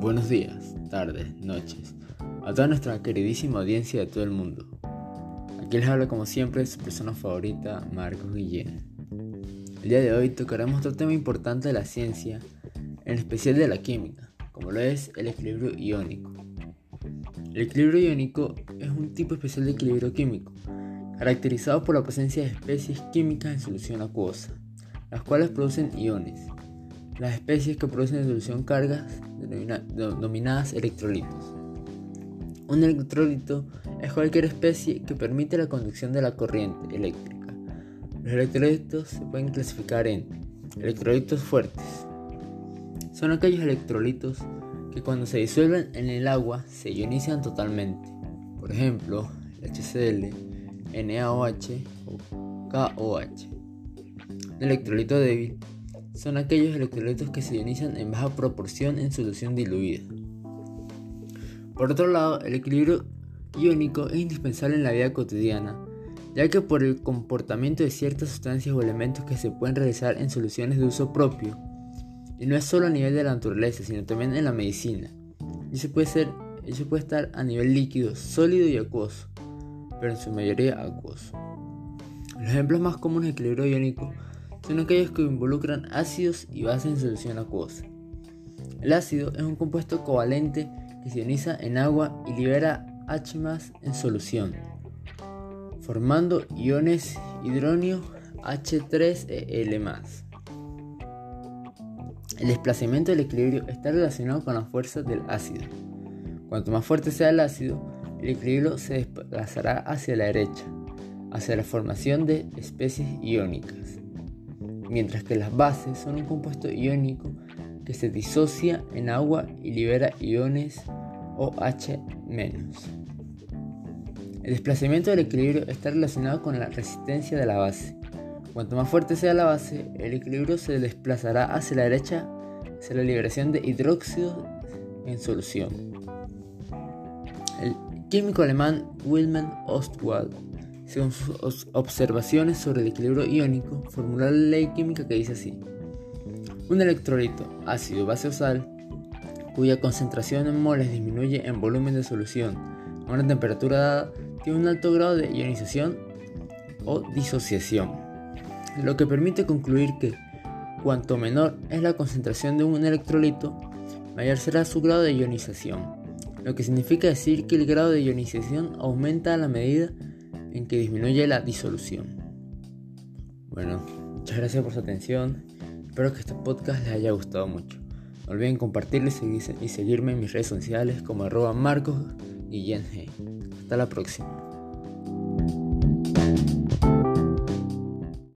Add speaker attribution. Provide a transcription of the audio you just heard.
Speaker 1: Buenos días, tardes, noches, a toda nuestra queridísima audiencia de todo el mundo. Aquí les habla como siempre su persona favorita, Marcos Guillén. El día de hoy tocaremos otro tema importante de la ciencia, en especial de la química, como lo es el equilibrio iónico. El equilibrio iónico es un tipo especial de equilibrio químico, caracterizado por la presencia de especies químicas en solución acuosa, las cuales producen iones las especies que producen en cargas denominadas electrolitos. Un electrolito es cualquier especie que permite la conducción de la corriente eléctrica. Los electrolitos se pueden clasificar en electrolitos fuertes. Son aquellos electrolitos que cuando se disuelven en el agua se ionizan totalmente. Por ejemplo, el HCl, NaOH o KOH. Un electrolito débil son aquellos electrolitos que se ionizan en baja proporción en solución diluida. Por otro lado, el equilibrio iónico es indispensable en la vida cotidiana, ya que por el comportamiento de ciertas sustancias o elementos que se pueden realizar en soluciones de uso propio, y no es solo a nivel de la naturaleza, sino también en la medicina. Y puede, ser, eso puede estar a nivel líquido, sólido y acuoso, pero en su mayoría acuoso. Los ejemplos más comunes de equilibrio iónico son aquellos que involucran ácidos y bases en solución acuosa. El ácido es un compuesto covalente que se ioniza en agua y libera H en solución, formando iones hidróneo H3EL. El desplazamiento del equilibrio está relacionado con la fuerza del ácido. Cuanto más fuerte sea el ácido, el equilibrio se desplazará hacia la derecha, hacia la formación de especies iónicas mientras que las bases son un compuesto iónico que se disocia en agua y libera iones OH-. El desplazamiento del equilibrio está relacionado con la resistencia de la base. Cuanto más fuerte sea la base, el equilibrio se desplazará hacia la derecha hacia la liberación de hidróxido en solución. El químico alemán Wilhelm Ostwald según sus observaciones sobre el equilibrio iónico, formuló la ley química que dice así. Un electrolito, ácido, base o sal, cuya concentración en moles disminuye en volumen de solución a una temperatura dada, tiene un alto grado de ionización o disociación, lo que permite concluir que cuanto menor es la concentración de un electrolito, mayor será su grado de ionización, lo que significa decir que el grado de ionización aumenta a la medida en que disminuye la disolución. Bueno, muchas gracias por su atención. Espero que este podcast les haya gustado mucho. No olviden compartirlo y seguirme en mis redes sociales como arroba marcos Hasta la próxima.